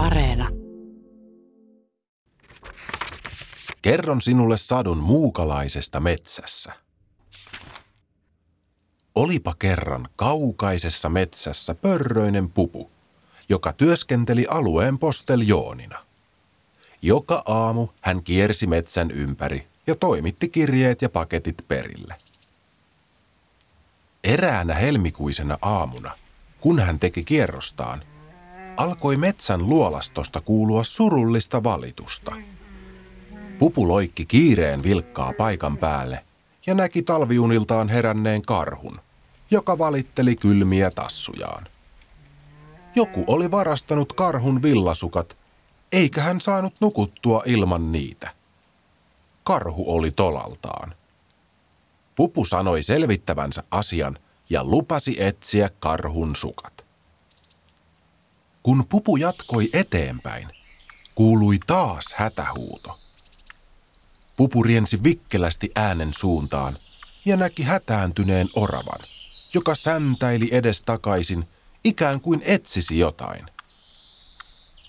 Areena. Kerron sinulle sadun muukalaisesta metsässä. Olipa kerran kaukaisessa metsässä pörröinen pupu, joka työskenteli alueen posteljoonina. Joka aamu hän kiersi metsän ympäri ja toimitti kirjeet ja paketit perille. Eräänä helmikuisena aamuna, kun hän teki kierrostaan, alkoi metsän luolastosta kuulua surullista valitusta. Pupu loikki kiireen vilkkaa paikan päälle ja näki talviuniltaan heränneen karhun, joka valitteli kylmiä tassujaan. Joku oli varastanut karhun villasukat, eikä hän saanut nukuttua ilman niitä. Karhu oli tolaltaan. Pupu sanoi selvittävänsä asian ja lupasi etsiä karhun sukat. Kun pupu jatkoi eteenpäin, kuului taas hätähuuto. Pupu riensi vikkelästi äänen suuntaan ja näki hätääntyneen oravan, joka säntäili edestakaisin, ikään kuin etsisi jotain.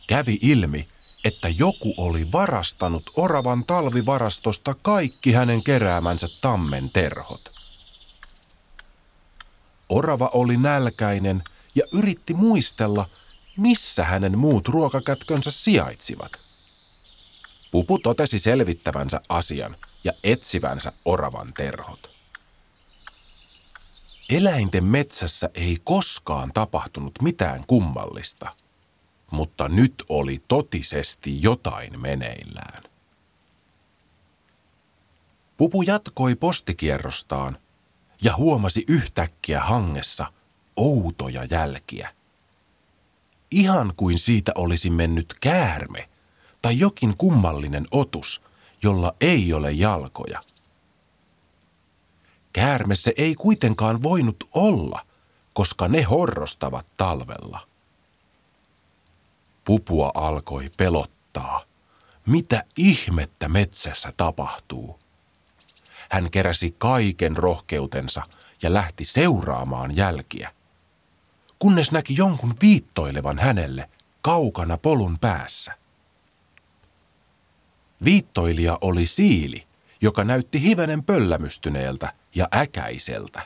Kävi ilmi, että joku oli varastanut oravan talvivarastosta kaikki hänen keräämänsä tammen terhot. Orava oli nälkäinen ja yritti muistella, missä hänen muut ruokakätkönsä sijaitsivat. Pupu totesi selvittävänsä asian ja etsivänsä oravan terhot. Eläinten metsässä ei koskaan tapahtunut mitään kummallista, mutta nyt oli totisesti jotain meneillään. Pupu jatkoi postikierrostaan ja huomasi yhtäkkiä hangessa outoja jälkiä. Ihan kuin siitä olisi mennyt käärme tai jokin kummallinen otus, jolla ei ole jalkoja. Käärme se ei kuitenkaan voinut olla, koska ne horrostavat talvella. Pupua alkoi pelottaa. Mitä ihmettä metsässä tapahtuu? Hän keräsi kaiken rohkeutensa ja lähti seuraamaan jälkiä. Kunnes näki jonkun viittoilevan hänelle kaukana polun päässä. Viittoilija oli siili, joka näytti hivenen pöllämystyneeltä ja äkäiseltä.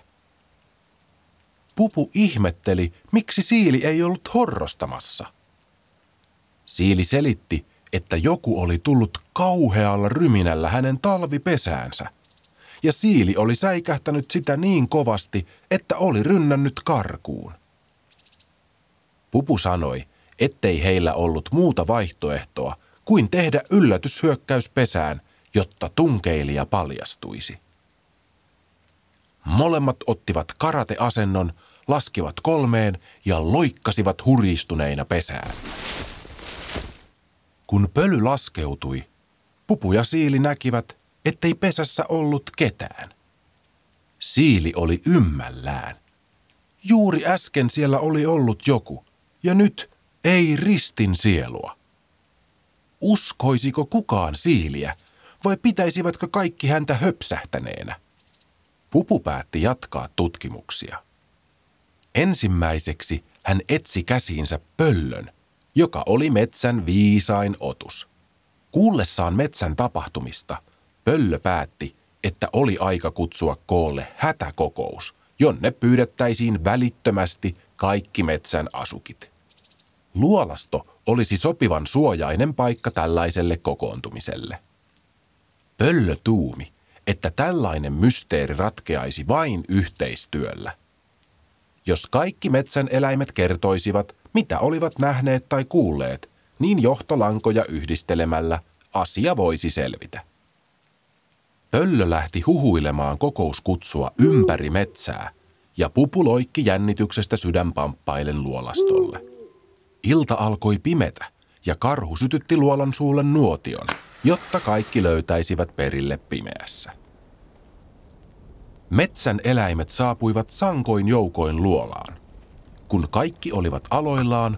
Pupu ihmetteli, miksi siili ei ollut horrostamassa. Siili selitti, että joku oli tullut kauhealla ryminällä hänen talvipesäänsä – ja siili oli säikähtänyt sitä niin kovasti, että oli rynnännyt karkuun. Pupu sanoi, ettei heillä ollut muuta vaihtoehtoa kuin tehdä yllätyshyökkäys pesään, jotta tunkeilija paljastuisi. Molemmat ottivat karateasennon, laskivat kolmeen ja loikkasivat huristuneina pesään. Kun pöly laskeutui, Pupu ja Siili näkivät, ettei pesässä ollut ketään. Siili oli ymmällään. Juuri äsken siellä oli ollut joku, ja nyt ei ristin sielua. Uskoisiko kukaan siiliä, vai pitäisivätkö kaikki häntä höpsähtäneenä? Pupu päätti jatkaa tutkimuksia. Ensimmäiseksi hän etsi käsiinsä pöllön, joka oli metsän viisain otus. Kuullessaan metsän tapahtumista – Pöllö päätti, että oli aika kutsua koolle hätäkokous, jonne pyydettäisiin välittömästi kaikki metsän asukit. Luolasto olisi sopivan suojainen paikka tällaiselle kokoontumiselle. Pöllö tuumi, että tällainen mysteeri ratkeaisi vain yhteistyöllä. Jos kaikki metsän eläimet kertoisivat, mitä olivat nähneet tai kuulleet, niin johtolankoja yhdistelemällä asia voisi selvitä. Pöllö lähti huhuilemaan kokouskutsua ympäri metsää ja pupuloikki jännityksestä sydänpamppailen luolastolle. Ilta alkoi pimetä ja karhu sytytti luolan suulle nuotion, jotta kaikki löytäisivät perille pimeässä. Metsän eläimet saapuivat sankoin joukoin luolaan. Kun kaikki olivat aloillaan,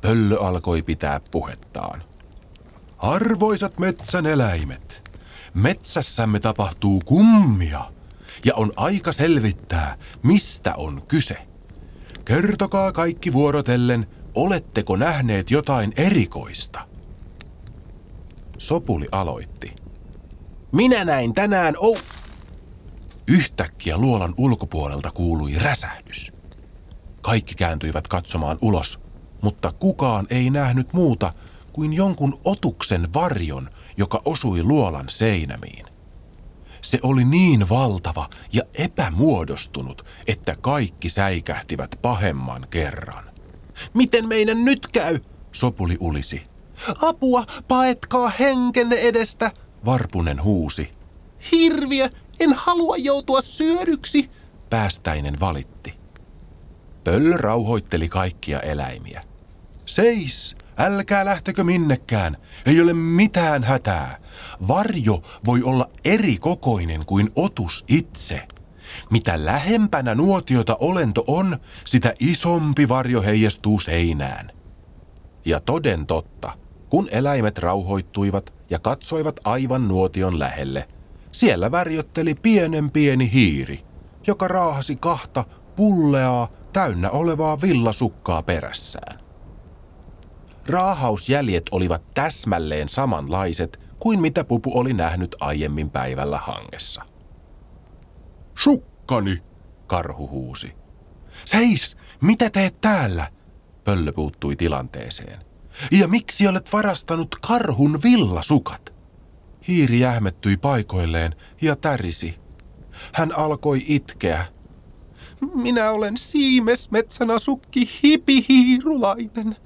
pöllö alkoi pitää puhettaan. Arvoisat metsän eläimet, Metsässämme tapahtuu kummia ja on aika selvittää, mistä on kyse. Kertokaa kaikki vuorotellen, oletteko nähneet jotain erikoista? Sopuli aloitti. Minä näin tänään ou... Yhtäkkiä luolan ulkopuolelta kuului räsähdys. Kaikki kääntyivät katsomaan ulos, mutta kukaan ei nähnyt muuta kuin jonkun otuksen varjon, joka osui luolan seinämiin. Se oli niin valtava ja epämuodostunut, että kaikki säikähtivät pahemman kerran. Miten meidän nyt käy? Sopuli ulisi. Apua, paetkaa henkenne edestä, Varpunen huusi. Hirviö, en halua joutua syödyksi, päästäinen valitti. Pöllö rauhoitteli kaikkia eläimiä. Seis, älkää lähtekö minnekään, ei ole mitään hätää. Varjo voi olla eri kokoinen kuin otus itse. Mitä lähempänä nuotiota olento on, sitä isompi varjo heijastuu seinään. Ja toden totta, kun eläimet rauhoittuivat ja katsoivat aivan nuotion lähelle, siellä värjötteli pienen pieni hiiri, joka raahasi kahta pulleaa täynnä olevaa villasukkaa perässään. Raahausjäljet olivat täsmälleen samanlaiset kuin mitä Pupu oli nähnyt aiemmin päivällä hangessa. Sukkani, karhu huusi. Seis, mitä teet täällä? Pöllö puuttui tilanteeseen. Ja miksi olet varastanut karhun villasukat? Hiiri jähmettyi paikoilleen ja tärisi. Hän alkoi itkeä. Minä olen Siimes metsänasukki hipihiirulainen.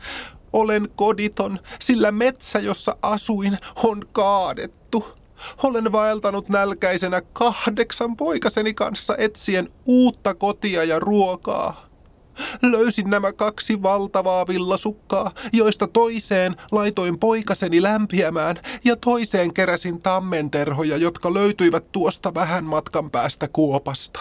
Olen koditon, sillä metsä, jossa asuin, on kaadettu. Olen vaeltanut nälkäisenä kahdeksan poikaseni kanssa etsien uutta kotia ja ruokaa. Löysin nämä kaksi valtavaa villasukkaa, joista toiseen laitoin poikaseni lämpiämään ja toiseen keräsin tammenterhoja, jotka löytyivät tuosta vähän matkan päästä kuopasta.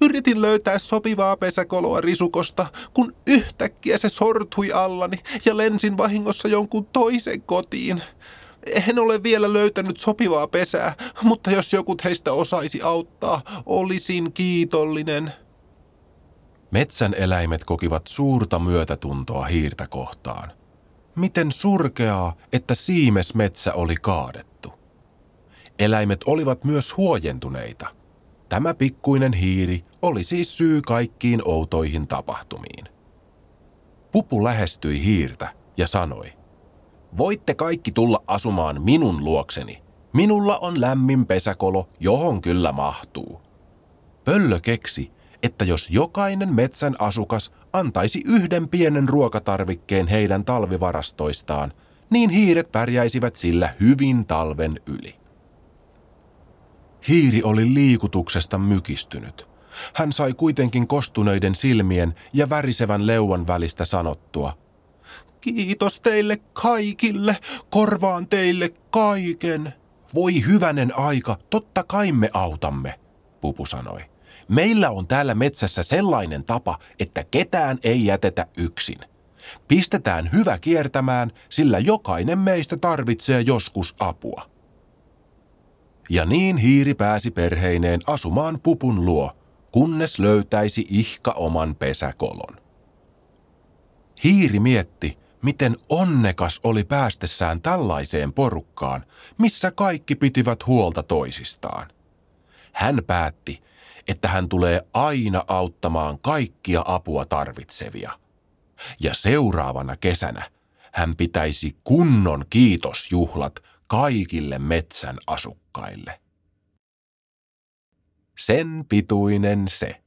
Yritin löytää sopivaa pesäkoloa risukosta, kun yhtäkkiä se sortui allani ja lensin vahingossa jonkun toisen kotiin. En ole vielä löytänyt sopivaa pesää, mutta jos joku teistä osaisi auttaa, olisin kiitollinen. Metsän eläimet kokivat suurta myötätuntoa hiirtä kohtaan. Miten surkeaa, että siimesmetsä oli kaadettu. Eläimet olivat myös huojentuneita. Tämä pikkuinen hiiri oli siis syy kaikkiin outoihin tapahtumiin. Pupu lähestyi hiirtä ja sanoi, Voitte kaikki tulla asumaan minun luokseni. Minulla on lämmin pesäkolo, johon kyllä mahtuu. Pöllö keksi, että jos jokainen metsän asukas antaisi yhden pienen ruokatarvikkeen heidän talvivarastoistaan, niin hiiret pärjäisivät sillä hyvin talven yli. Hiiri oli liikutuksesta mykistynyt. Hän sai kuitenkin kostuneiden silmien ja värisevän leuan välistä sanottua. Kiitos teille kaikille, korvaan teille kaiken. Voi hyvänen aika, totta kai me autamme, Pupu sanoi. Meillä on täällä metsässä sellainen tapa, että ketään ei jätetä yksin. Pistetään hyvä kiertämään, sillä jokainen meistä tarvitsee joskus apua. Ja niin hiiri pääsi perheineen asumaan pupun luo, kunnes löytäisi ihka oman pesäkolon. Hiiri mietti, miten onnekas oli päästessään tällaiseen porukkaan, missä kaikki pitivät huolta toisistaan. Hän päätti, että hän tulee aina auttamaan kaikkia apua tarvitsevia. Ja seuraavana kesänä hän pitäisi kunnon kiitosjuhlat kaikille metsän asukkaille. Sen pituinen se.